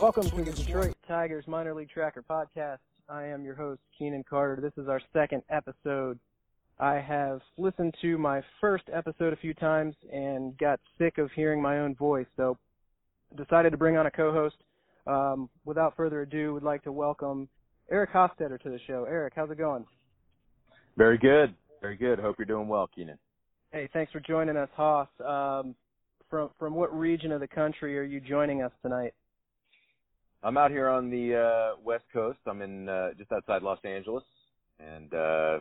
Welcome to the Detroit Tigers Minor League Tracker podcast. I am your host, Keenan Carter. This is our second episode. I have listened to my first episode a few times and got sick of hearing my own voice, so decided to bring on a co-host. Um, without further ado, would like to welcome Eric Hofstetter to the show. Eric, how's it going? Very good. Very good. Hope you're doing well, Keenan. Hey, thanks for joining us, Hoss. Um, from from what region of the country are you joining us tonight? I'm out here on the uh, west coast. I'm in uh, just outside Los Angeles, and uh,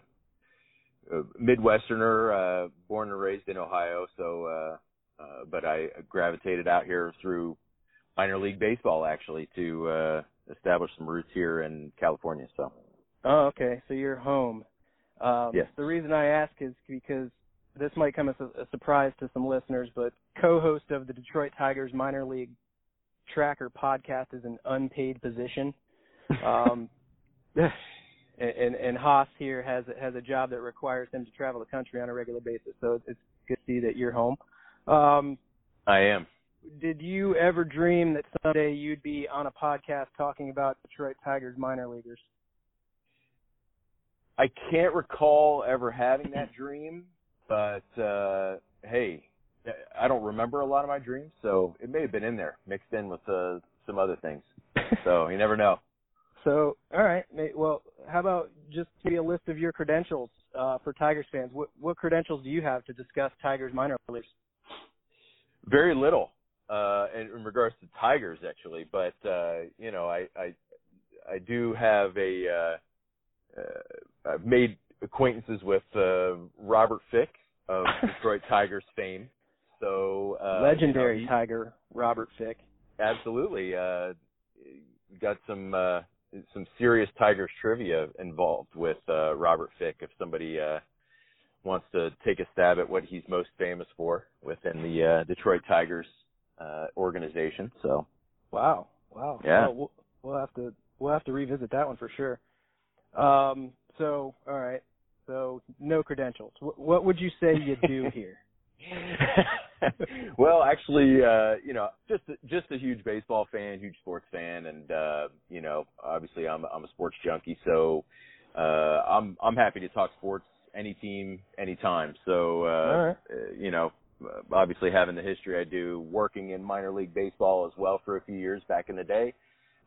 Midwesterner, uh, born and raised in Ohio. So, uh, uh, but I gravitated out here through minor league baseball actually to uh, establish some roots here in California. So. Oh, okay. So you're home. Um, yes. The reason I ask is because this might come as a, a surprise to some listeners, but co-host of the Detroit Tigers minor league tracker podcast is an unpaid position. Um, and, and Haas here has has a job that requires him to travel the country on a regular basis. So it's, it's good to see that you're home. Um, I am. Did you ever dream that someday you'd be on a podcast talking about Detroit Tigers minor leaguers? I can't recall ever having that dream, but uh hey, I don't remember a lot of my dreams, so it may have been in there, mixed in with uh, some other things. so you never know. So, all right. Well, how about just give me a list of your credentials uh, for Tigers fans? What, what credentials do you have to discuss Tigers minor leaguers? Very little uh, in, in regards to Tigers, actually. But uh, you know, I I, I do have a uh, uh, I've made acquaintances with uh, Robert Fick of Detroit Tigers fame. So uh, legendary you know, Tiger Robert Fick. Absolutely, uh, got some uh, some serious Tigers trivia involved with uh, Robert Fick. If somebody uh, wants to take a stab at what he's most famous for within the uh, Detroit Tigers uh, organization, so wow, wow, yeah, well, we'll have to we'll have to revisit that one for sure. Um, so all right, so no credentials. W- what would you say you do here? well, actually, uh, you know, just just a huge baseball fan, huge sports fan, and uh, you know, obviously, I'm I'm a sports junkie, so uh, I'm I'm happy to talk sports, any team, anytime. So, uh, right. uh, you know, obviously having the history I do, working in minor league baseball as well for a few years back in the day.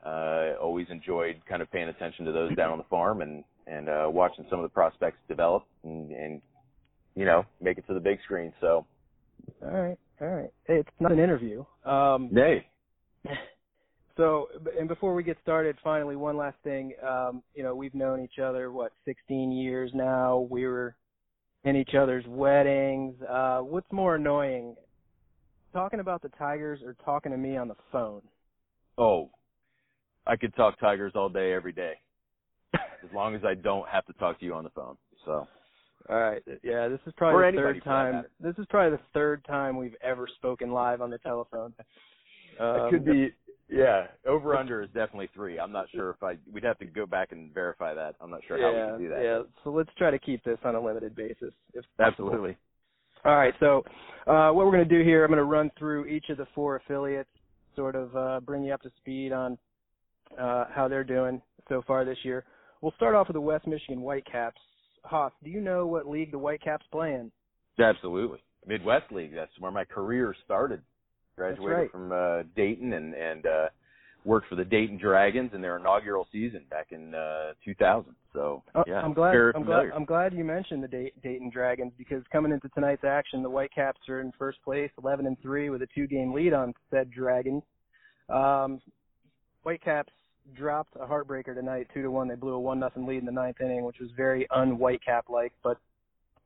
Uh, always enjoyed kind of paying attention to those down on the farm and and uh, watching some of the prospects develop and, and you know make it to the big screen. So all right, all right. Hey, it's not an interview. Um, Nay. So, and before we get started, finally, one last thing. Um, you know, we've known each other what 16 years now. We were in each other's weddings. Uh, what's more annoying, talking about the Tigers or talking to me on the phone? Oh, I could talk Tigers all day, every day, as long as I don't have to talk to you on the phone. So. All right. Yeah, this is probably or the third time. This is probably the third time we've ever spoken live on the telephone. Um, it could be. Yeah, over under is definitely three. I'm not sure if I. We'd have to go back and verify that. I'm not sure yeah, how we can do that. Yeah. So let's try to keep this on a limited basis. If Absolutely. All right. So uh, what we're going to do here, I'm going to run through each of the four affiliates, sort of uh, bring you up to speed on uh, how they're doing so far this year. We'll start off with the West Michigan Whitecaps. Hoff, do you know what league the Whitecaps play in? Absolutely, Midwest League. That's where my career started. Graduated right. from uh, Dayton and and uh, worked for the Dayton Dragons in their inaugural season back in uh, 2000. So yeah, I'm glad. I'm familiar. glad. I'm glad you mentioned the Day- Dayton Dragons because coming into tonight's action, the Whitecaps are in first place, 11 and three, with a two-game lead on said Dragons. Um, Whitecaps dropped a heartbreaker tonight, two to one. They blew a one nothing lead in the ninth inning, which was very un-Whitecap like. But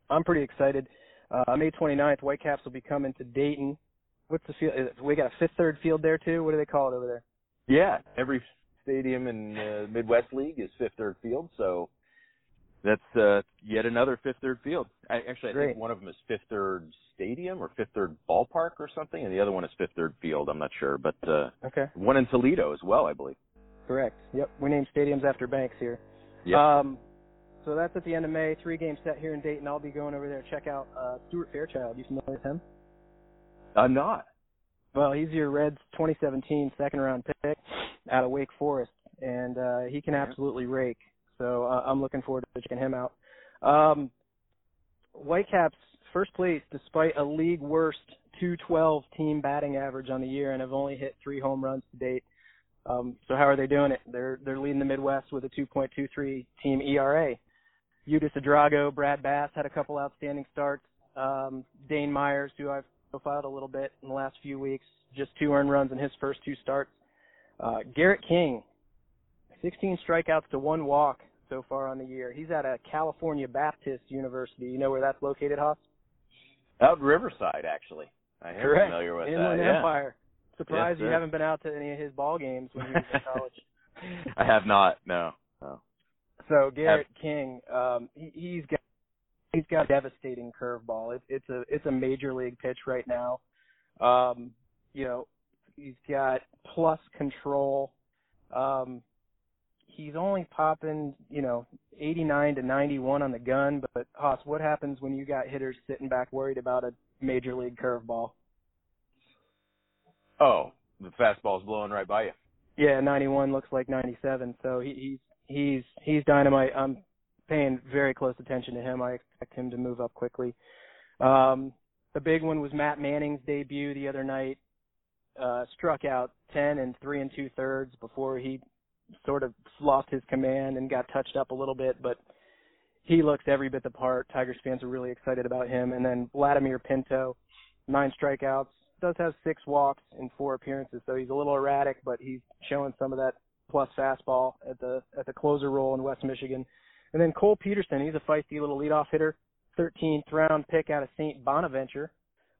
I'm pretty excited. Uh, May 29th, Whitecaps will be coming to Dayton. What's the field? We got a fifth third field there too. What do they call it over there? Yeah, every stadium in uh, Midwest League is fifth third field, so that's uh, yet another fifth third field. I, actually, I Great. think one of them is fifth third stadium or fifth third ballpark or something, and the other one is fifth third field. I'm not sure, but uh, Okay, one in Toledo as well, I believe. Correct. Yep, we named stadiums after banks here. Yep. Um, so that's at the end of May. Three game set here in Dayton. I'll be going over there to check out uh, Stuart Fairchild. You familiar with him? I'm not. Well, he's your Reds 2017 second round pick out of Wake Forest, and uh, he can absolutely rake. So uh, I'm looking forward to checking him out. Um, Whitecaps first place despite a league worst 212 team batting average on the year and have only hit three home runs to date. Um, so how are they doing it? They're they're leading the Midwest with a 2.23 team ERA. Eudis Idrogo, Brad Bass had a couple outstanding starts. Um, Dane Myers, who I've profiled a little bit in the last few weeks, just two earned runs in his first two starts. Uh, Garrett King, 16 strikeouts to one walk so far on the year. He's at a California Baptist University. You know where that's located, Haas? Out in Riverside, actually. I am Correct. familiar with Inland that. yeah. Empire. Surprised Yes, you haven't been out to any of his ball games when he was in college. I have not. No. no. So Garrett King, um, he, he's got he's got a devastating curveball. It, it's a it's a major league pitch right now. Um, you know, he's got plus control. Um, he's only popping, you know, 89 to 91 on the gun. But Haas, what happens when you got hitters sitting back worried about a major league curveball? Oh, the fastball's blowing right by you. Yeah, 91 looks like 97. So he, he's he's he's dynamite. I'm paying very close attention to him. I expect him to move up quickly. Um, the big one was Matt Manning's debut the other night. Uh, struck out 10 and three and two thirds before he sort of lost his command and got touched up a little bit, but he looks every bit the part. Tigers fans are really excited about him. And then Vladimir Pinto, nine strikeouts, does have six walks in four appearances, so he's a little erratic, but he's showing some of that plus fastball at the at the closer role in West Michigan. And then Cole Peterson, he's a feisty little leadoff hitter, 13th round pick out of St. Bonaventure.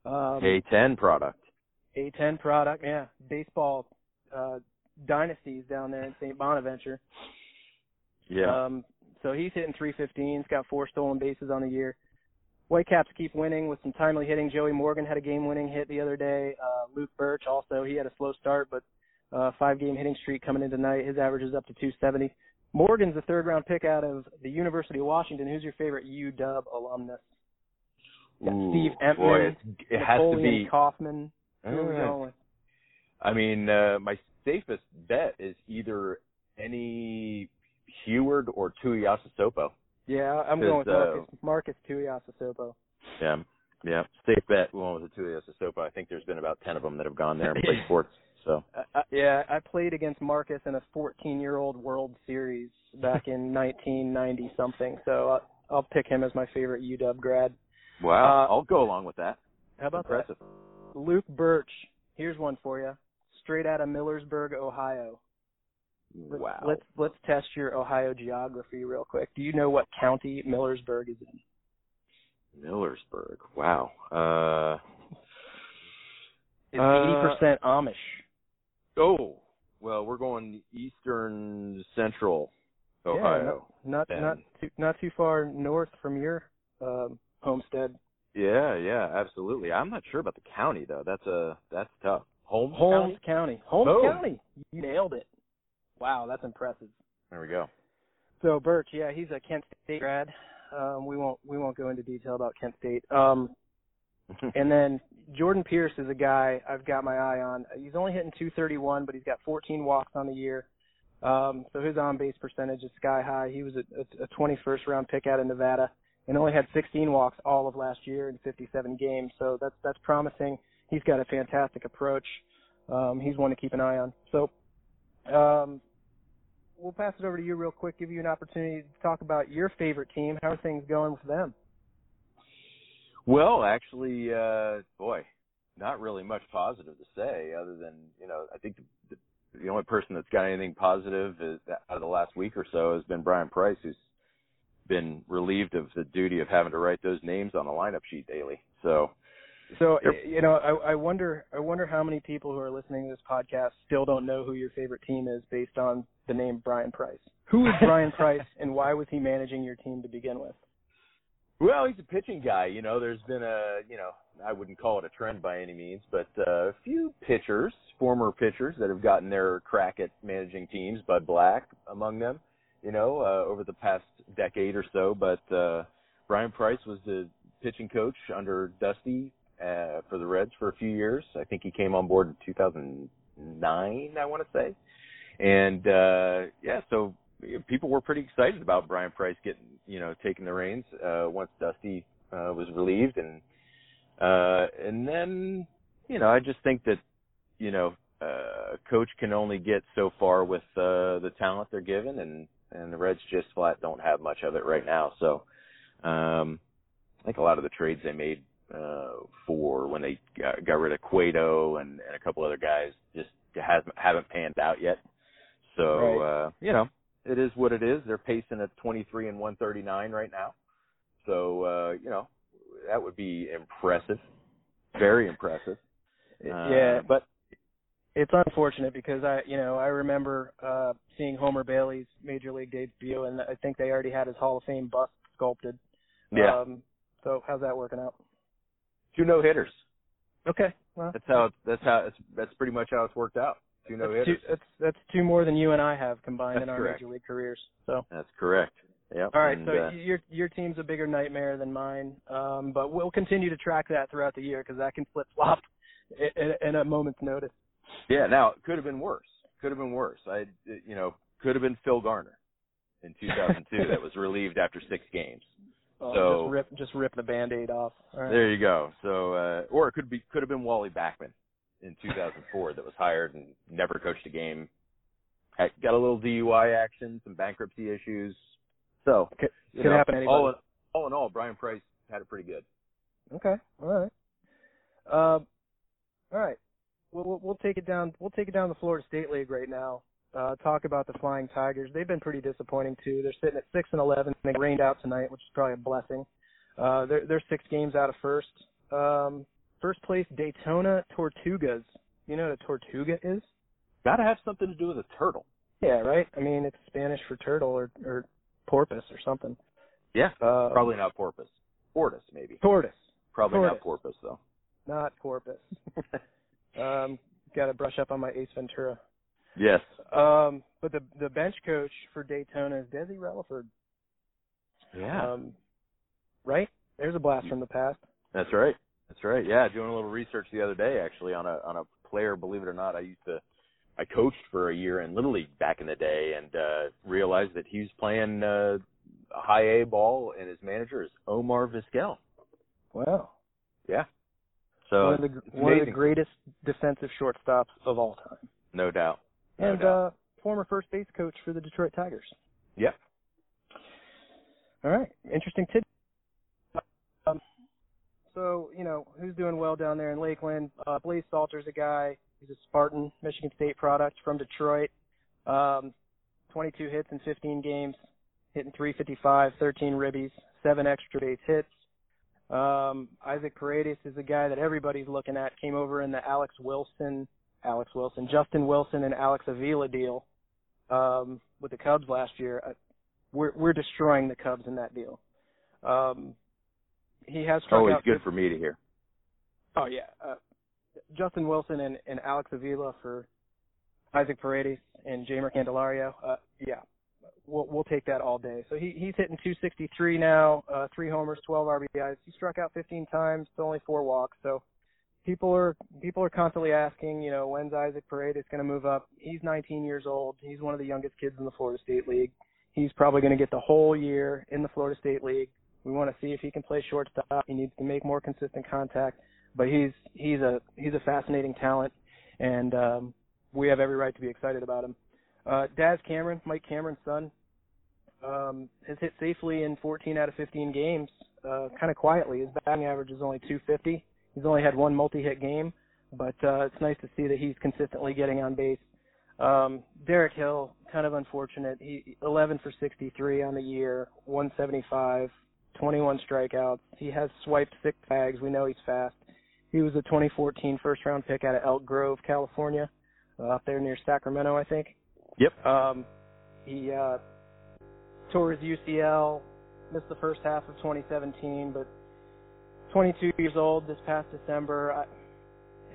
Um, A10 product. A10 product, yeah. Baseball uh, dynasties down there in St. Bonaventure. Yeah. Um, so he's hitting 315. He's got four stolen bases on the year. Whitecaps keep winning with some timely hitting. Joey Morgan had a game-winning hit the other day. Uh, Luke Burch also, he had a slow start, but uh, five-game hitting streak coming in tonight. His average is up to 270. Morgan's a third-round pick out of the University of Washington. Who's your favorite UW alumnus? Ooh, Steve Emtman, boy, it, it has to Napoleon be. Kaufman. Who are we Uh? I mean, uh, my safest bet is either any Huard or Tuiasosopo. Yeah, I'm going with Because, uh, Marcus, Marcus Tuiasosopo. Yeah, yeah. Safe bet going with the Tuiasosopo. I think there's been about ten of them that have gone there and played sports. So I, I, yeah, I played against Marcus in a 14-year-old World Series back in 1990 something. So I'll, I'll pick him as my favorite UW grad. wow, Uh, I'll go along with that. How about Impressive. that? Luke Burch. Here's one for you. Straight out of Millersburg, Ohio. Wow. Let's let's test your Ohio geography real quick. Do you know what county Millersburg is in? Millersburg. Wow. Uh. It's Uh, 80% Amish. Oh. Well, we're going eastern central Ohio. Yeah, not not not too, not too far north from your um, homestead. Yeah, yeah, absolutely. I'm not sure about the county though. That's a that's tough. Holmes, Holmes County. County. Holmes Boom. County. You nailed it. Wow, that's impressive. There we go. So Burch, yeah, he's a Kent State grad. Um, we won't we won't go into detail about Kent State. Um, and then Jordan Pierce is a guy I've got my eye on. He's only hitting 231, but he's got 14 walks on the year. Um, so his on base percentage is sky high. He was a, a, a 21st round pick out of Nevada and only had 16 walks all of last year in 57 games. So that's that's promising. He's got a fantastic approach. Um, he's one to keep an eye on. So um, we'll pass it over to you real quick. Give you an opportunity to talk about your favorite team. How are things going with them? Well, actually, uh, boy, not really much positive to say, other than you know, I think the, the, only person that's got anything positive is out of the last week or so has been Bryan Price, who's been relieved of the duty of having to write those names on the lineup sheet daily. So, So you know, I, I wonder, I wonder how many people who are listening to this podcast still don't know who your favorite team is based on the name Bryan Price. Who is Bryan Price, and why was he managing your team to begin with? well, he's a pitching guy. You know, there's been a, you know, I wouldn't call it a trend by any means, but uh, a few pitchers, former pitchers that have gotten their crack at managing teams. Bud Black among them. You know, uh, over the past decade or so. But uh, Bryan Price was the pitching coach under Dusty uh, for the Reds for a few years. I think he came on board in 2009, I want to say. And uh yeah, so people were pretty excited about Bryan Price getting, you know, taking the reins uh once Dusty uh was relieved and uh and then, you know, I just think that, you know, uh coach can only get so far with uh the talent they're given and and the Reds just flat don't have much of it right now. So um I think a lot of the trades they made uh for when they got, got rid of Cueto and, and a couple other guys just hasn't haven't panned out yet. So Right. uh, you know, it is what it is. They're pacing at 23 and 139 right now. So uh, you know, that would be impressive, very impressive. Uh, yeah, but it's unfortunate because I, you know, I remember uh seeing Homer Bailey's major league debut, and I think they already had his Hall of Fame bust sculpted. yeah, Um, so how's that working out? Two no hitters. Okay. Well, That's how. That's how. It's, that's pretty much how it's worked out. Two no hitters. that's that's two more than you and I have combined That's in our correct. major league careers. So. That's correct. Yep. All right, and, so uh, your your team's a bigger nightmare than mine, um, but we'll continue to track that throughout the year because that can flip flop in, in a moment's notice. yeah. Now it could have been worse. Could have been worse. I, you know, could have been Phil Garner in 2002 that was relieved after six games. Oh, So- just rip just rip the band-aid off. Right. There you go. So, uh, or it could be could have been Wally Backman in 2004 that was hired and never coached a game. Had, got a little DUI action, some bankruptcy issues. So, Could- could know, happen all in, all in all, Bryan Price had it pretty good. Okay. All right. Uh, all right. We'll, we'll we'll take it down. We'll take it down the Florida State League right now. Uh, talk about the Flying Tigers. They've been pretty disappointing too. They're sitting at six and eleven. They rained out tonight, which is probably a blessing. Uh, they're they're six games out of first. Um, first place Daytona Tortugas. You know what a Tortuga is? Got to have something to do with a turtle. Yeah, right. I mean, it's Spanish for turtle or or porpoise or something. Yeah, Uh, probably not porpoise. Tortoise, maybe. tortoise, Probably not porpoise though. not porpoise. um, got to brush up on my Ace Ventura. Yes. Um, but the the bench coach for Daytona is Desi Relaford. Yeah. Um, right? There's a blast from the past. That's right. That's right. Yeah, doing a little research the other day actually on a on a player. Believe it or not, I used to I coached for a year in little league back in the day, and uh realized that he was playing uh high A ball, and his manager is Omar Vizquel. Wow. Yeah. So one of the one of the greatest defensive shortstops of all time. no doubt. No And doubt. uh former first base coach for the Detroit Tigers. Yep. All right. Interesting tidbit. Um, so, you know, who's doing well down there in Lakeland? Uh, Blaise Salter's a guy. He's a Spartan, Michigan State product from Detroit. Um, 22 hits in 15 games, hitting 355, 13 ribbies, seven extra base hits. Um, Isaac Paredes is a guy that everybody's looking at. Came over in the Alex Wilson, Alex Wilson, Justin Wilson, and Alex Avila deal um, with the Cubs last year. Uh, we're we're destroying the Cubs in that deal. Um, he has struck Always out good for me to hear. Oh yeah, uh, Justin Wilson and, and Alex Avila for Isaac Paredes and Jeimer Candelario. Uh, yeah, we'll we'll take that all day. So he he's hitting 263 now, uh, three homers, 12 RBIs. He struck out 15 times, only four walks. So people are people are constantly asking, you know, when's Isaac Paredes going to move up? He's 19 years old. He's one of the youngest kids in the Florida State League. He's probably going to get the whole year in the Florida State League. We want to see if he can play shortstop. He needs to make more consistent contact but he's he's a he's a fascinating talent, and um, we have every right to be excited about him. Uh, Daz Cameron, Mike Cameron's son, um, has hit safely in 14 out of 15 games, uh, kind of quietly. His batting average is only 250. He's only had one multi-hit game, but uh, it's nice to see that he's consistently getting on base. Um, Derek Hill, kind of unfortunate. He 11 for 63 on the year, 175, 21 strikeouts. He has swiped six bags. We know he's fast. He was a 2014 first round pick out of Elk Grove, California, uh, up there near Sacramento, I think. Yep. Um, he uh, tore his UCL, missed the first half of 2017, but 22 years old this past December. I,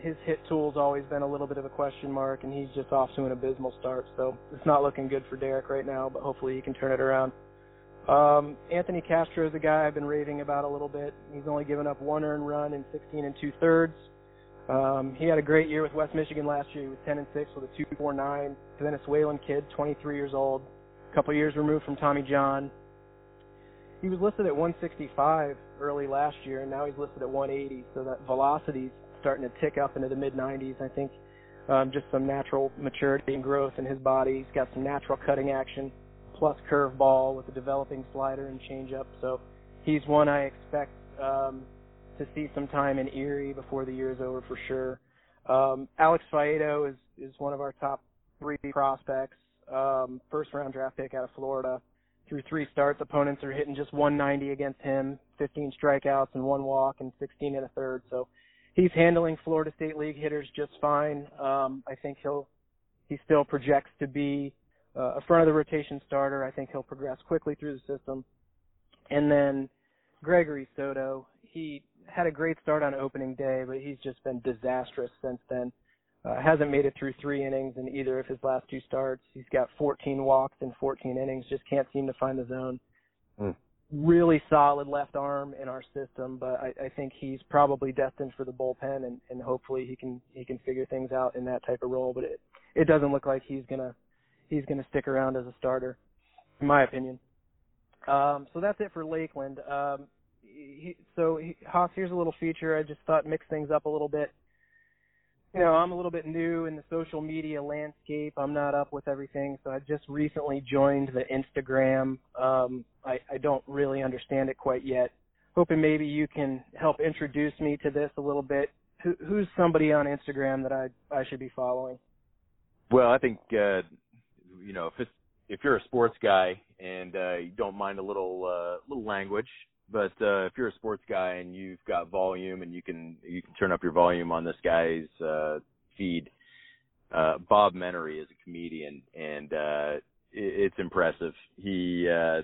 his hit tool's always been a little bit of a question mark, and he's just off to an abysmal start. So it's not looking good for Derek right now, but hopefully he can turn it around. Um, Anthony Castro is a guy I've been raving about a little bit. He's only given up one earned run in 16 and two thirds. Um, he had a great year with West Michigan last year. He was 10 and 6 with a 2.49. Venezuelan kid, 23 years old, a couple years removed from Tommy John. He was listed at 165 early last year, and now he's listed at 180. So that velocity's starting to tick up into the mid 90s. I think um, just some natural maturity and growth in his body. He's got some natural cutting action, plus curveball with a developing slider and changeup. So he's one I expect um, to see some time in Erie before the year is over for sure. Um, Alex Faedo is is one of our top three prospects. Um, first round draft pick out of Florida. Through three starts, opponents are hitting just 190 against him, 15 strikeouts and one walk, and 16 and a third. So he's handling Florida State League hitters just fine. Um, I think he'll he still projects to be uh, a front of the rotation starter. I think he'll progress quickly through the system. And then Gregory Soto, he had a great start on opening day, but he's just been disastrous since then. Uh, hasn't made it through three innings in either of his last two starts. He's got 14 walks in 14 innings. Just can't seem to find the zone. Mm really solid left arm in our system, but I, I think he's probably destined for the bullpen, and, and hopefully he can he can figure things out in that type of role. But it it doesn't look like he's gonna he's gonna stick around as a starter, in my opinion. Um, so that's it for Lakeland. Um, he, so he, Haas, here's a little feature. I just thought mix things up a little bit you know, I'm a little bit new in the social media landscape. I'm not up with everything, so I just recently joined the Instagram. Um, I, I don't really understand it quite yet. Hoping maybe you can help introduce me to this a little bit. Who, who's somebody on Instagram that I I should be following? Well, I think uh, you know if it's if you're a sports guy and uh, you don't mind a little uh, little language, but uh, if you're a sports guy and you've got volume and you can you can turn up your volume on this guy's uh, feed, uh, Bob Menery is a comedian and uh, it, it's impressive. He uh,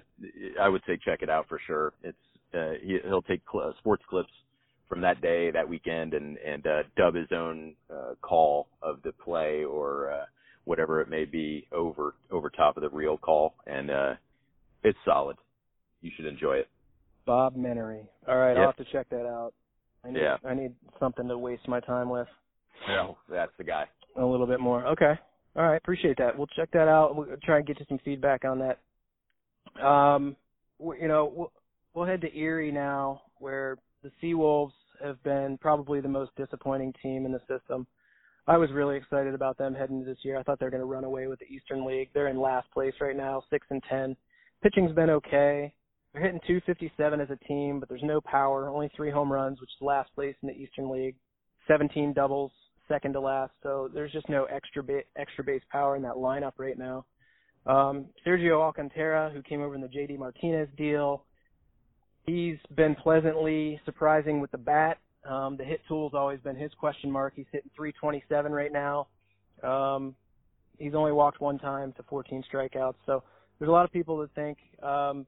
I would say check it out for sure. It's uh, he, he'll take cl- sports clips from that day, that weekend, and and uh, dub his own uh, call of the play or uh, whatever it may be over over top of the real call, and uh, it's solid. You should enjoy it. Bob Menery. All right. I'll have to check that out. I need, yeah. I need something to waste my time with. No, that's the guy. A little bit more. Okay. All right, appreciate that. We'll check that out. We'll try and get you some feedback on that. Um, you know, we'll, we'll head to Erie now, where the Seawolves have been probably the most disappointing team in the system. I was really excited about them heading into this year. I thought they were going to run away with the Eastern League. They're in last place right now, six and ten. Pitching's been okay. They're hitting 257 as a team, but there's no power. Only three home runs, which is last place in the Eastern League. 17 doubles, second to last. So there's just no extra ba- extra base power in that lineup right now. Um, Sergio Alcantara, who came over in the JD Martinez deal, he's been pleasantly surprising with the bat. Um, the hit tool's always been his question mark. He's hitting 327 right now. Um, he's only walked one time to 14 strikeouts. So there's a lot of people that think um,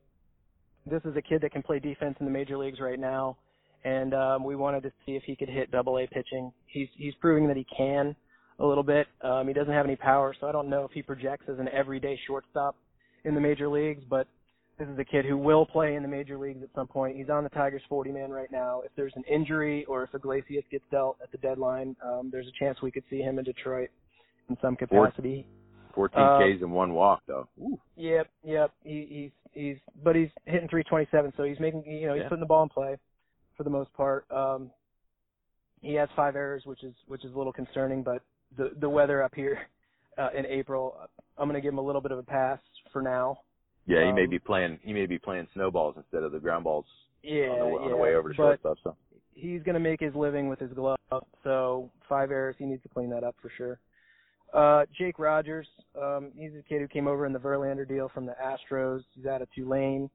this is a kid that can play defense in the major leagues right now, and um, we wanted to see if he could hit Double A pitching. He's he's proving that he can a little bit. Um, he doesn't have any power, so I don't know if he projects as an everyday shortstop in the major leagues, but this is a kid who will play in the major leagues at some point. He's on the Tigers 40 man right now. If there's an injury or if Iglesias gets dealt at the deadline, um, there's a chance we could see him in Detroit in some capacity. 14 uh, Ks and one walk though. Ooh. Yep, yep. He, he's he's but he's hitting 327, so he's making you know he's yeah. putting the ball in play for the most part. Um, he has five errors, which is which is a little concerning, but the the weather up here uh, in April, I'm going to give him a little bit of a pass for now. Yeah, he um, may be playing he may be playing snowballs instead of the ground balls. Yeah, on the, on yeah, the way over to but shortstop. So he's going to make his living with his glove, so five errors. He needs to clean that up for sure. Uh, Jake Rogers, um, he's a kid who came over in the Verlander deal from the Astros. He's out of Tulane.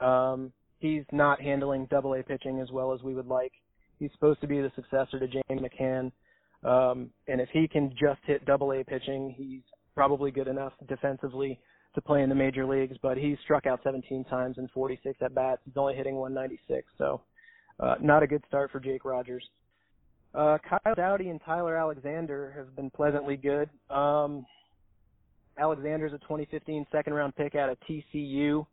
Um, he's not handling double A pitching as well as we would like. He's supposed to be the successor to James McCann. Um, and if he can just hit double A pitching, he's probably good enough defensively to play in the major leagues, but he's struck out 17 times in 46 at bats. He's only hitting 196, so uh, not a good start for Jake Rogers. Uh, Kyle Dowdy and Tyler Alexander have been pleasantly good. Um, Alexander's a 2015 second round pick out of TCU.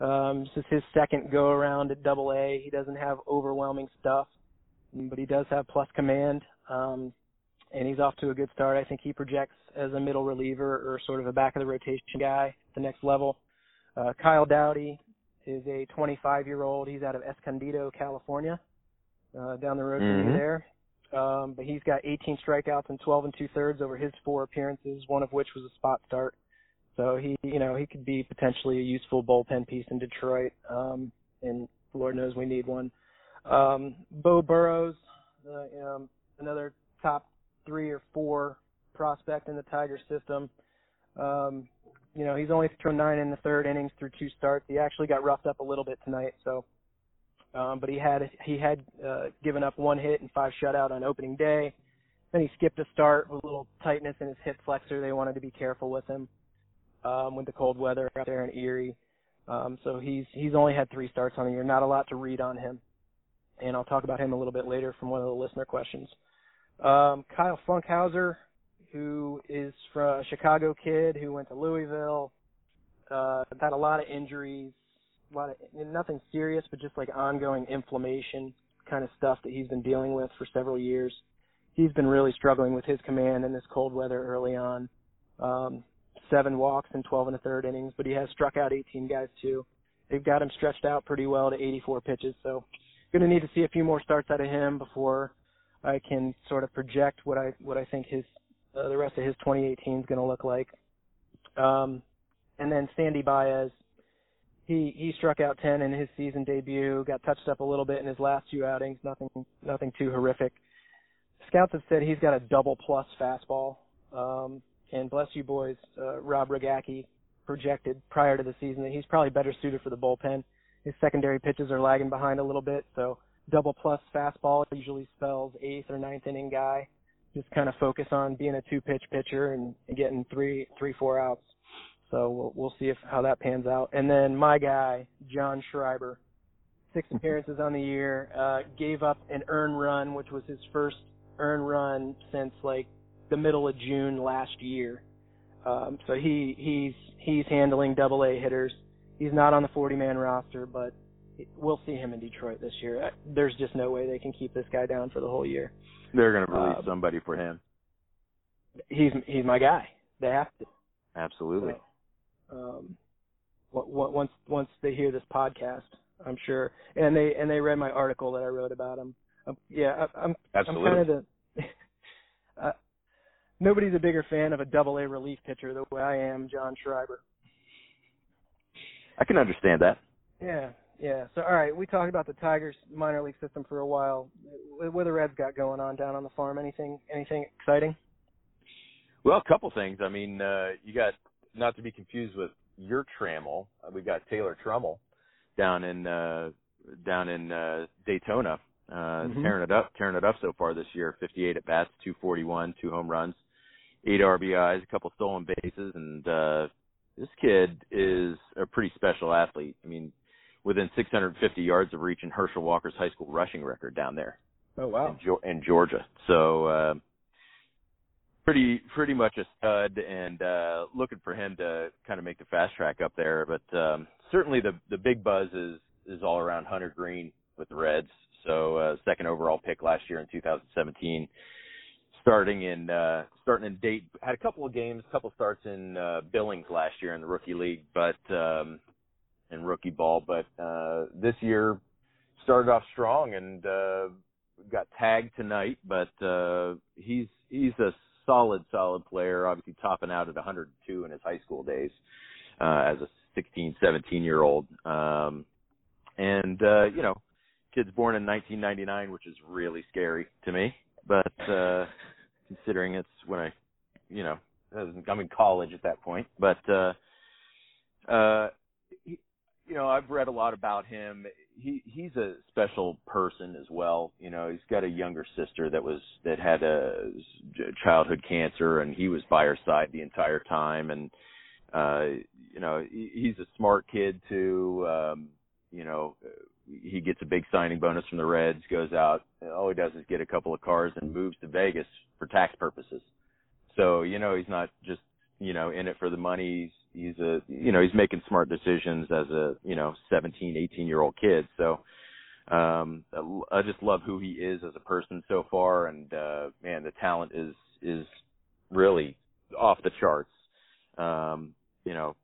Um, this is his second go around at Double A. He doesn't have overwhelming stuff, but he does have plus command, um, and he's off to a good start. I think he projects as a middle reliever or sort of a back of the rotation guy at the next level. Uh, Kyle Dowdy is a 25 year old. He's out of Escondido, California, uh, down the road from Mhm. me there. Um, but he's got 18 strikeouts and 12 and two thirds over his four appearances, one of which was a spot start. So he, you know, he could be potentially a useful bullpen piece in Detroit. Um, and Lord knows we need one. Um, Beau Burrows, uh, um, another top three or four prospect in the Tiger system. Um, you know, he's only thrown nine in the third innings through two starts. He actually got roughed up a little bit tonight, so um, but he had he had uh, given up one hit and five shutout on opening day. Then he skipped a start with a little tightness in his hip flexor. They wanted to be careful with him um, with the cold weather out there in Erie. Um, so he's he's only had three starts on the year. Not a lot to read on him, and I'll talk about him a little bit later from one of the listener questions. Um, Kyle Funkhouser, who is from a Chicago kid who went to Louisville, uh, had a lot of injuries, a lot of nothing serious, but just like ongoing inflammation kind of stuff that he's been dealing with for several years. He's been really struggling with his command in this cold weather early on. Um, seven walks in 12 and a third innings, but he has struck out 18 guys too. They've got him stretched out pretty well to 84 pitches, so going to need to see a few more starts out of him before I can sort of project what I what I think his uh, the rest of his 2018 is going to look like. Um, and then Sandy Baez, he he struck out 10 in his season debut, got touched up a little bit in his last few outings, nothing nothing too horrific. Scouts have said he's got a double plus fastball. Um, and bless you boys, uh, Rob Rogacki projected prior to the season that he's probably better suited for the bullpen. His secondary pitches are lagging behind a little bit, so double plus fastball usually spells eighth or ninth inning guy. Just kind of focus on being a two pitch pitcher and, and getting three three four outs. So we'll we'll see if how that pans out. And then my guy John Schreiber, six appearances on the year, uh, gave up an earned run, which was his first earned run since like the middle of June last year. Um, so he he's he's handling double A hitters. He's not on the 40 man roster, but we'll see him in Detroit this year. There's just no way they can keep this guy down for the whole year. They're going to release Uh, somebody for him. He's he's my guy. They have to. Absolutely. So, um, once once they hear this podcast, I'm sure, and they and they read my article that I wrote about him. Um, yeah, I, I'm Absolutely. I'm kind of the. uh, nobody's a bigger fan of a double A relief pitcher the way I am, John Schreiber. I can understand that. Yeah, yeah. So all right, we talked about the Tigers minor league system for a while. What what the Reds got going on down on the farm? Anything anything exciting? Well, a couple things. I mean, uh, you got not to be confused with your Trammell. Uh, we got Taylor Trammell down in uh, down in uh, Daytona, uh, Mhm. tearing it up, tearing it up so far this year. 58 at bats, 241, two home runs, eight RBIs, a couple stolen bases, and uh, this kid is a pretty special athlete. I mean, within 650 yards of reaching Herschel Walker's high school rushing record down there Oh wow. in, in Georgia. So uh, pretty pretty much a stud, and uh, looking for him to kind of make the fast track up there. But um, certainly the the big buzz is is all around Hunter Greene with the Reds. So uh, second overall pick last year in 2017. Starting in uh starting in date had a couple of games, a couple starts in uh Billings last year in the rookie league, but um in rookie ball, but uh this year started off strong and uh got tagged tonight, but uh he's he's a solid solid player, obviously topping out at 102 in his high school days uh as a 16, 17 year old. Um and uh you know, kid's born in 1999, which is really scary to me, but uh considering it's when I you know, I'm in college at that point, but uh uh you know, I've read a lot about him. He he's a special person as well. You know, he's got a younger sister that was that had a childhood cancer, and he was by her side the entire time. And uh, you know, he, he's a smart kid too. Um, you know, he gets a big signing bonus from the Reds. Goes out, all he does is get a couple of cars and moves to Vegas for tax purposes. So you know, he's not just you know in it for the money. He's he's a you know he's making smart decisions as a you know 17, 18 year old kid. So um, I just love who he is as a person so far, and uh, man, the talent is is really off the charts. Um, you know,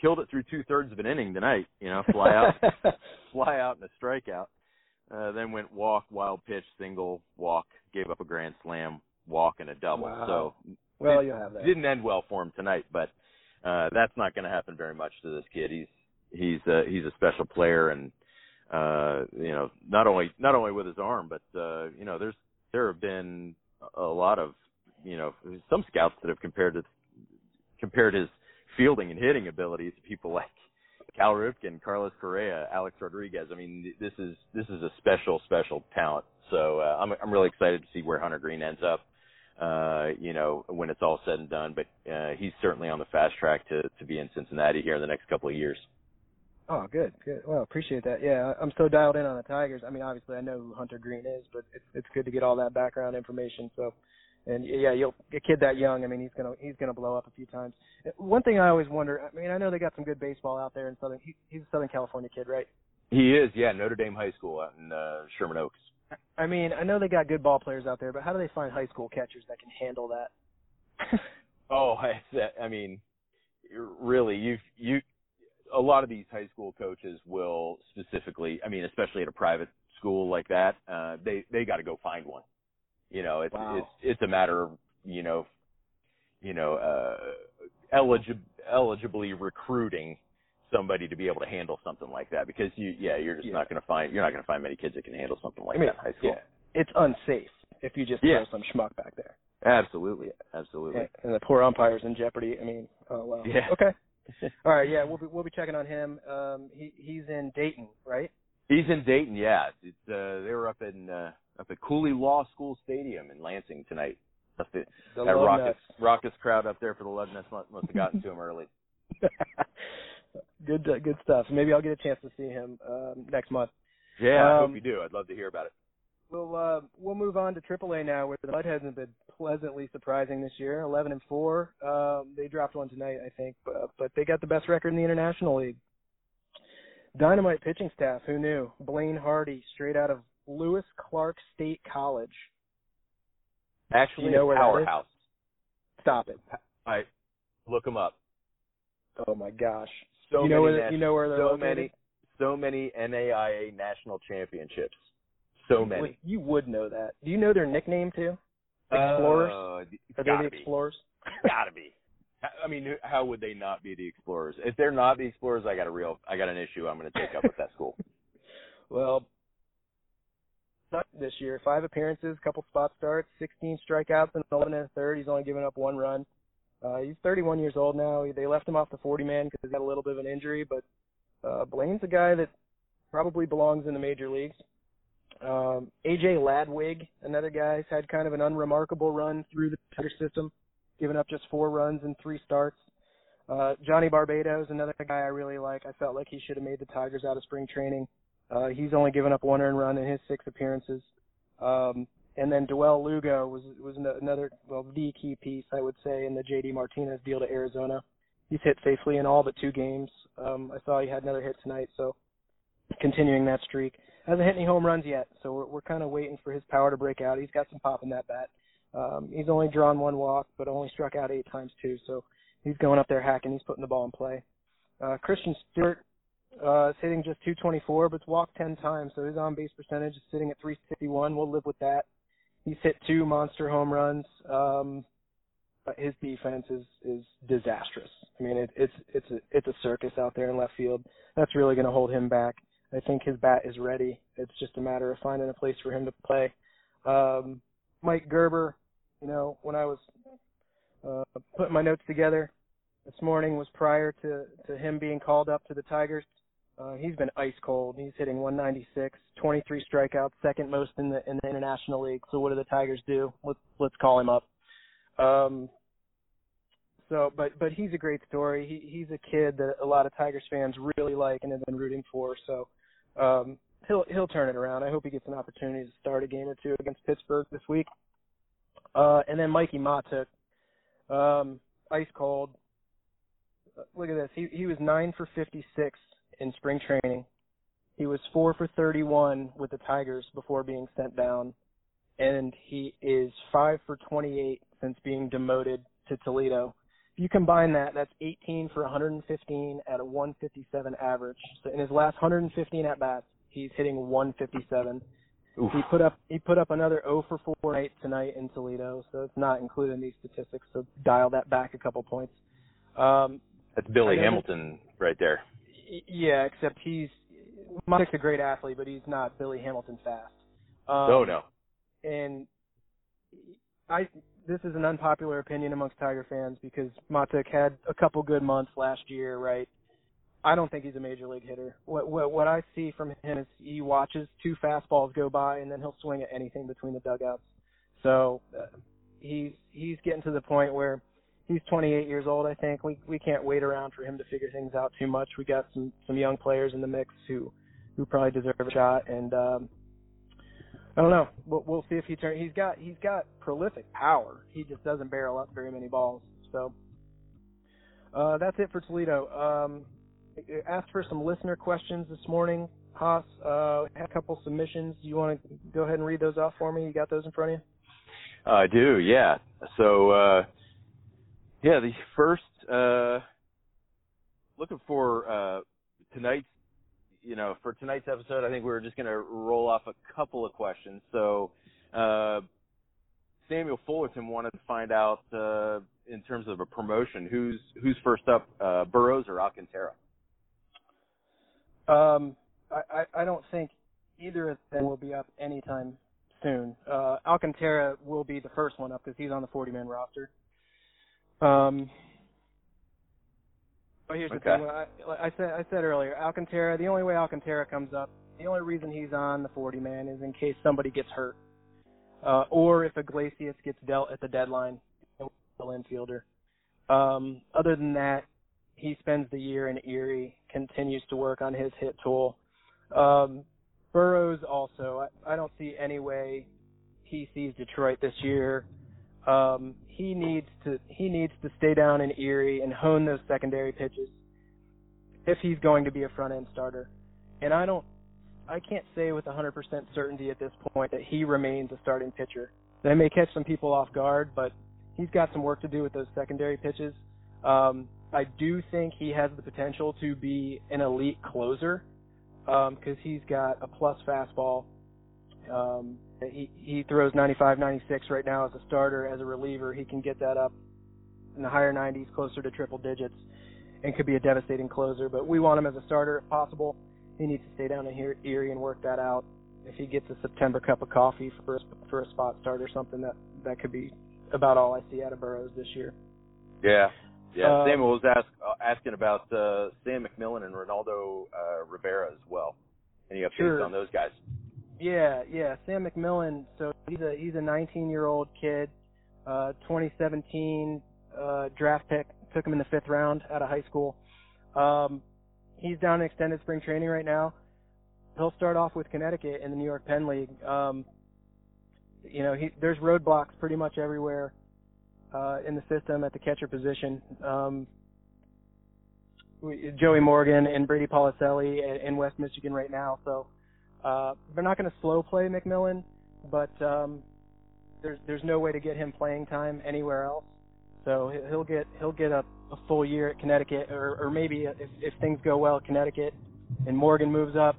killed it through two thirds of an inning tonight. You know, fly out, fly out in a strikeout. Uh, then went walk, wild pitch, single, walk, gave up a grand slam, walk, and a double. Wow. So well, it you have that. didn't end well for him tonight, but uh, that's not going to happen very much to this kid. He's he's uh, he's a special player, and uh, you know, not only not only with his arm, but uh, you know, there's there have been a lot of you know some scouts that have compared it compared his fielding and hitting abilities to people like Cal Ripken, Carlos Correa, Alex Rodriguez. I mean, this is this is a special special talent. So uh, I'm I'm really excited to see where Hunter Greene ends up. Uh, you know, when it's all said and done, but uh, he's certainly on the fast track to to be in Cincinnati here in the next couple of years. Oh, good, good. Well, appreciate that. Yeah, I'm so dialed in on the Tigers. I mean, obviously, I know who Hunter Greene is, but it's it's good to get all that background information. So, and yeah, you'll a kid that young. I mean, he's gonna he's gonna blow up a few times. One thing I always wonder. I mean, I know they got some good baseball out there in Southern. He, he's a Southern California kid, right? He is, yeah, Notre Dame High School out in uh, Sherman Oaks. I mean, I know they got good ball players out there, but how do they find high school catchers that can handle that? oh, I, I mean, really, you you a lot of these high school coaches will specifically, I mean, especially at a private school like that, uh, they they got to go find one. You know, it's wow. it's it's a matter of you know, you know, uh, eligib- eligibly recruiting somebody to be able to handle something like that because you yeah you're just Yeah. not going to find you're not going to find many kids that can handle something like I mean, that in high school. yeah, it's unsafe if you just Yeah. throw some schmuck back there. Absolutely, absolutely. And, and the poor umpire's in jeopardy. I mean, oh wow. Yeah. Okay. All right. Yeah, we'll be we'll be checking on him. Um, he he's in Dayton, right? He's in Dayton, yeah. It's uh they were up in uh up at Cooley Law School Stadium in Lansing tonight. Must have, The that raucous raucous crowd up there for the Lugnuts must, must have gotten to him early. Good uh, good stuff. Maybe I'll get a chance to see him um, next month. Yeah, I Um, hope you do. I'd love to hear about it. We'll uh, we'll move on to AAA now, where the mud hasn't been pleasantly surprising this year. 11 and four. Um, they dropped one tonight, I think, but, but they got the best record in the International League. Dynamite pitching staff. Who knew? Blaine Hardy, straight out of Lewis Clark State College. Actually, you know where powerhouse. Stop it. I look him up. Oh my gosh. So you know many where you know where they're so located? many so many NAIA national championships. So many. Wait, you would know that. Do you know their nickname too? Explorers? Uh, Are they the be. Explorers? Gotta be. I mean, how would they not be the Explorers? If they're not the Explorers, I got a real, I got an issue. I'm going to take up with that school. Well, this year. Five appearances, couple spot starts, 16 strikeouts, and 11 and a third. He's only given up one run. Uh, he's 31 years old now. They left him off the 40 man because he had a little bit of an injury, but uh, Blaine's a guy that probably belongs in the major leagues. Um, AJ Ladwig, another guy, has had kind of an unremarkable run through the Tiger system, giving up just four runs in three starts. Uh, Johnny Barbato, another guy I really like. I felt like he should have made the Tigers out of spring training. Uh, he's only given up one earned run in his six appearances. Um, and then Dawel Lugo was was another well the key piece I would say in the JD Martinez deal to Arizona. He's hit safely in all but two games. Um, I saw he had another hit tonight, so continuing that streak. Hasn't hit any home runs yet, so we're we're kind of waiting for his power to break out. He's got some pop in that bat. Um, he's only drawn one walk, but only struck out eight times too. So he's going up there hacking. He's putting the ball in play. Uh, Christin Stewart uh, is hitting just 224, but's walked 10 times, so his on base percentage is sitting at 361. We'll live with that. He's hit two monster home runs. Um, but his defense is is disastrous. I mean, it, it's it's a it's a circus out there in left field. That's really going to hold him back. I think his bat is ready. It's just a matter of finding a place for him to play. Um, Mike Gerber, you know, when I was uh, putting my notes together this morning was prior to to him being called up to the Tigers. Uh, he's been ice cold. He's hitting 196, 23 strikeouts, second most in the in the International League. So what do the Tigers do? Let's let's call him up. Um, so, but but he's a great story. He he's a kid that a lot of Tigers fans really like and have been rooting for. So um, he'll he'll turn it around. I hope he gets an opportunity to start a game or two against Pittsburgh this week. Uh, and then Mikie Mahtook, um, ice cold. look at this. He he was nine for 56 in spring training. He was four for 31 with the Tigers before being sent down, and he is five for 28 since being demoted to Toledo. If you combine that, that's 18 for 115 at a 157 average. So in his last 115 at bats, he's hitting 157. Oof. He put up he put up another 0 for 4 night tonight in Toledo, so it's not included in these statistics. So dial that back a couple points. Um, That's Billy Hamilton right there. Yeah, except he's Mike's a great athlete, but he's not Billy Hamilton fast. Um, oh no. and I this is an unpopular opinion amongst Tiger fans because Mahtook had a couple good months last year, right? I don't think he's a major league hitter. What what what I see from him is he watches two fastballs go by and then he'll swing at anything between the dugouts. So uh, he's he's getting to the point where he's 28 years old. I think we we can't wait around for him to figure things out too much. We got some some young players in the mix who who probably deserve a shot and um I don't know. We'll, we'll see if he turns. He's got he's got prolific power. He just doesn't barrel up very many balls. So uh, that's it for Toledo. Um, asked for some listener questions this morning. Haas uh, had a couple submissions. Do You want to go ahead and read those off for me? You got those in front of you? I do, yeah. So, uh, yeah, the first, uh, looking for, uh, tonight's, you know, for tonight's episode, I think we are just going to roll off a couple of questions. So, uh, Samuel Fullerton wanted to find out, uh, in terms of a promotion, who's, who's first up, uh, Burrows or Alcantara? Um, I, I, don't think either of them will be up anytime soon. Uh, Alcantara will be the first one up because he's on the 40-man roster. Um, but here's the thing: I, I said, I said earlier, Alcantara. The only way Alcantara comes up, the only reason he's on the 40-man is in case somebody gets hurt, uh, or if Iglesias gets dealt at the deadline, a infielder. Um, other than that, he spends the year in Erie, continues to work on his hit tool. Um, Burrows also, I, I don't see any way he sees Detroit this year. Um, he needs to he needs to stay down in Erie and hone those secondary pitches if he's going to be a front end starter. And I don't I can't say with 100% certainty at this point that he remains a starting pitcher. That may catch some people off guard, but he's got some work to do with those secondary pitches. Um, I do think he has the potential to be an elite closer because he's got a plus fastball. Um, he he throws 95, 96 right now as a starter. As a reliever, he can get that up in the higher 90s, closer to triple digits, and could be a devastating closer. But we want him as a starter if possible. He needs to stay down in here, Erie and work that out. If he gets a September cup of coffee for a, for a spot start or something, that that could be about all I see out of Burrows this year. Yeah. Yeah, Um, Samuel was ask, uh, asking about uh, Sam McMillan and Reynaldo uh, Rivera as well. Any updates Sure. on those guys? Yeah, yeah. Sam McMillan. So he's a he's a 19 year old kid. Uh, 2017 uh, draft pick. Took him in the fifth round out of high school. Um, he's down in extended spring training right now. He'll start off with Connecticut in the New York Penn League. Um, you know, he, there's roadblocks pretty much everywhere uh, in the system at the catcher position. Um, Joey Morgan and Brady Policelli in West Michigan right now, so uh, they're not going to slow play McMillan, but um, there's there's no way to get him playing time anywhere else. So he- he'll get he'll get a, a full year at Connecticut, or or maybe if if things go well Connecticut, and Morgan moves up,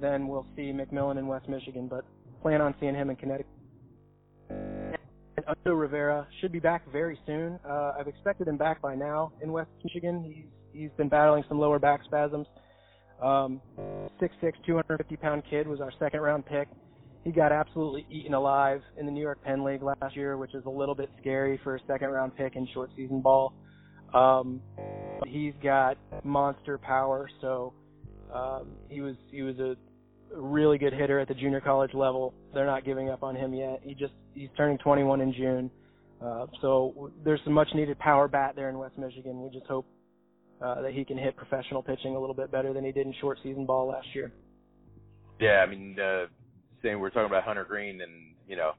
then we'll see McMillan in West Michigan. But plan on seeing him in Connecticut. And Undo Rivera should be back very soon. Uh, I've expected him back by now in West Michigan. He's he's been battling some lower back spasms. Um, 6'6", 250 pound kid was our second round pick. He got absolutely eaten alive in the New York Penn League last year, which is a little bit scary for a second round pick in short season ball. Um, he's got monster power, so um, he was he was a really good hitter at the junior college level. They're not giving up on him yet. He just he's turning 21 in June, uh, so there's some much needed power bat there in West Michigan. We just hope uh, that he can hit professional pitching a little bit better than he did in short season ball last year. Yeah, I mean, uh, saying we're talking about Hunter Greene, and you know,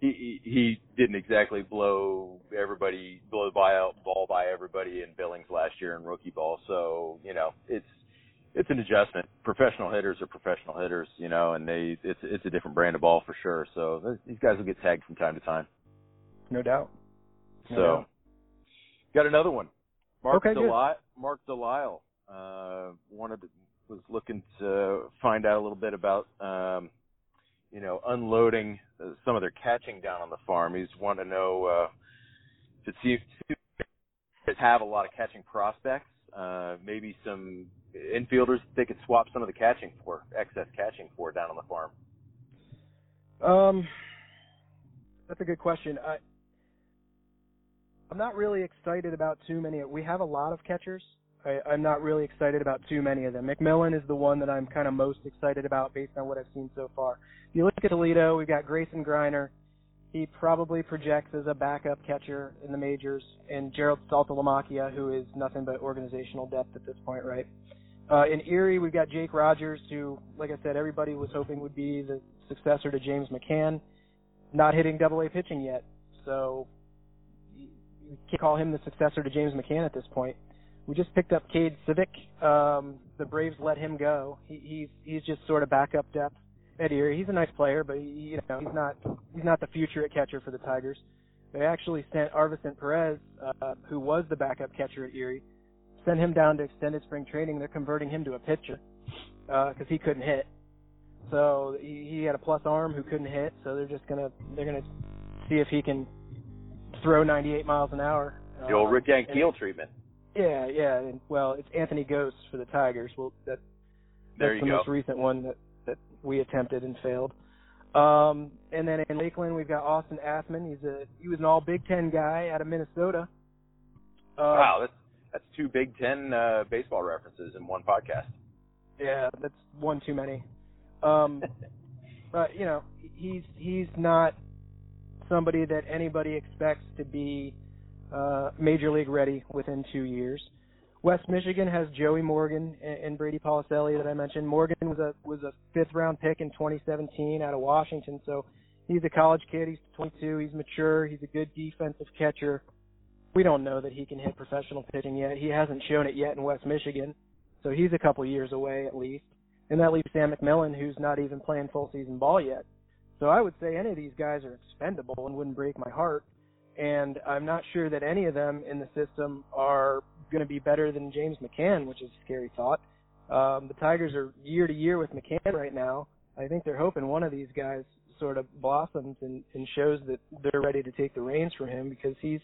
he he didn't exactly blow everybody blow the ball ball by everybody in Billings last year in rookie ball. So you know it's it's an adjustment. Professional hitters are professional hitters, you know, and they it's it's a different brand of ball for sure. So these guys will get tagged from time to time. No doubt. No so doubt. got another one. Mark okay, Delisle, Mark Delisle uh, wanted to, was looking to find out a little bit about um, you know unloading uh, some of their catching down on the farm. He's wanting to know uh, to see if they have a lot of catching prospects, uh, maybe some infielders they could swap some of the catching for excess catching for down on the farm. Um, that's a good question. I I'm not really excited about too many. We have a lot of catchers. I, I'm not really excited about too many of them. McMillan is the one that I'm kind of most excited about based on what I've seen so far. If you look at Toledo, we've got Grayson Greiner. He probably projects as a backup catcher in the majors, and Jarrod Saltalamacchia, who is nothing but organizational depth at this point, right? Uh, in Erie, we've got Jake Rogers, who, like I said, everybody was hoping would be the successor to James McCann, not hitting double A pitching yet. So can't call him the successor to James McCann at this point. We just picked up Kade Scivicque. Um, the Braves let him go. He, he's he's just sort of backup depth Erie. He's a nice player, but he, you know he's not he's not the future at catcher for the Tigers. They actually sent Arvicent Perez, uh, who was the backup catcher at Erie, sent him down to extended spring training. They're converting him to a pitcher because uh, he couldn't hit. So he, he had a plus arm who couldn't hit. So they're just gonna they're gonna see if he can throw 98 miles an hour. The old Rick Ankiel treatment. Yeah, yeah. And, well, it's Anthony Gose for the Tigers. Well, that that's the go. most recent one that that we attempted and failed. Um, and then in Lakeland, we've got Austin Athmann. He's a he was an All Big Ten guy out of Minnesota. Uh, wow, that's that's two Big Ten uh, baseball references in one podcast. Yeah, that's one too many. Um, but you know, he's he's not somebody that anybody expects to be uh, major league ready within two years. West Michigan has Joey Morgan and Brady Policelli that I mentioned. Morgan was a was a fifth round pick in 2017 out of Washington, so he's a college kid. He's 22. He's mature. He's a good defensive catcher. We don't know that he can hit professional pitching yet. He hasn't shown it yet in West Michigan, so he's a couple years away at least. And that leaves Sam McMillan, who's not even playing full season ball yet. So I would say any of these guys are expendable and wouldn't break my heart. And I'm not sure that any of them in the system are going to be better than James McCann, which is a scary thought. Um, the Tigers are year to year with McCann right now. I think they're hoping one of these guys sort of blossoms and, and shows that they're ready to take the reins from him because he's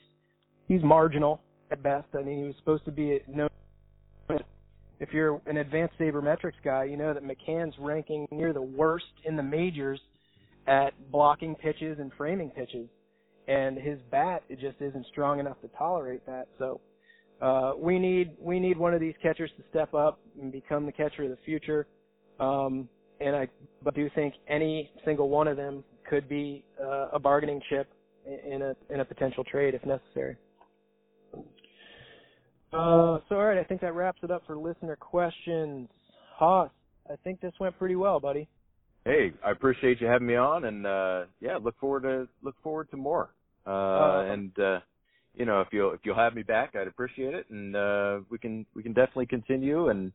he's marginal at best. I mean, he was supposed to be no. If you're an advanced sabermetrics guy, you know that McCann's ranking near the worst in the majors at blocking pitches and framing pitches, and his bat it just isn't strong enough to tolerate that. So uh, we need we need one of these catchers to step up and become the catcher of the future. Um, and I but do think any single one of them could be uh, a bargaining chip in a in a potential trade if necessary. Uh, so all right, I think that wraps it up for listener questions. Haas, I think this went pretty well, buddy hey, I appreciate you having me on, and uh, yeah, look forward to look forward to more. Uh, uh, and uh, you know, if you'll if you'll have me back, I'd appreciate it, and uh, we can we can definitely continue. And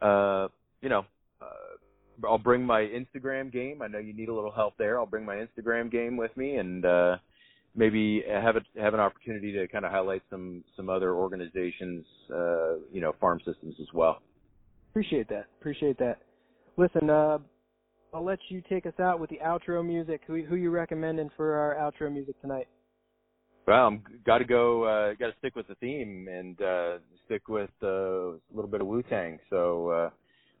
uh, you know, uh, I'll bring my Instagram game. I know you need a little help there. I'll bring my Instagram game with me, and uh, maybe have a have an opportunity to kind of highlight some some other organizations, uh, you know, farm systems as well. Appreciate that. Appreciate that. Listen, uh, I'll let you take us out with the outro music. Who who you recommending for our outro music tonight? Well, I'm got to go. Uh, got to stick with the theme and uh, stick with uh, a little bit of Wu Tang. So uh,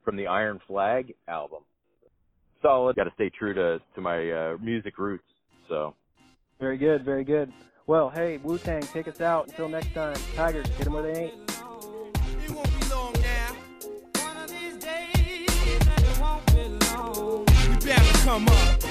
from the Iron Flag album, solid. Got to stay true to to my uh, music roots. So very good, very good. Well, hey Wu Tang, take us out. Until next time, Tigers, get them where they ain't. come up.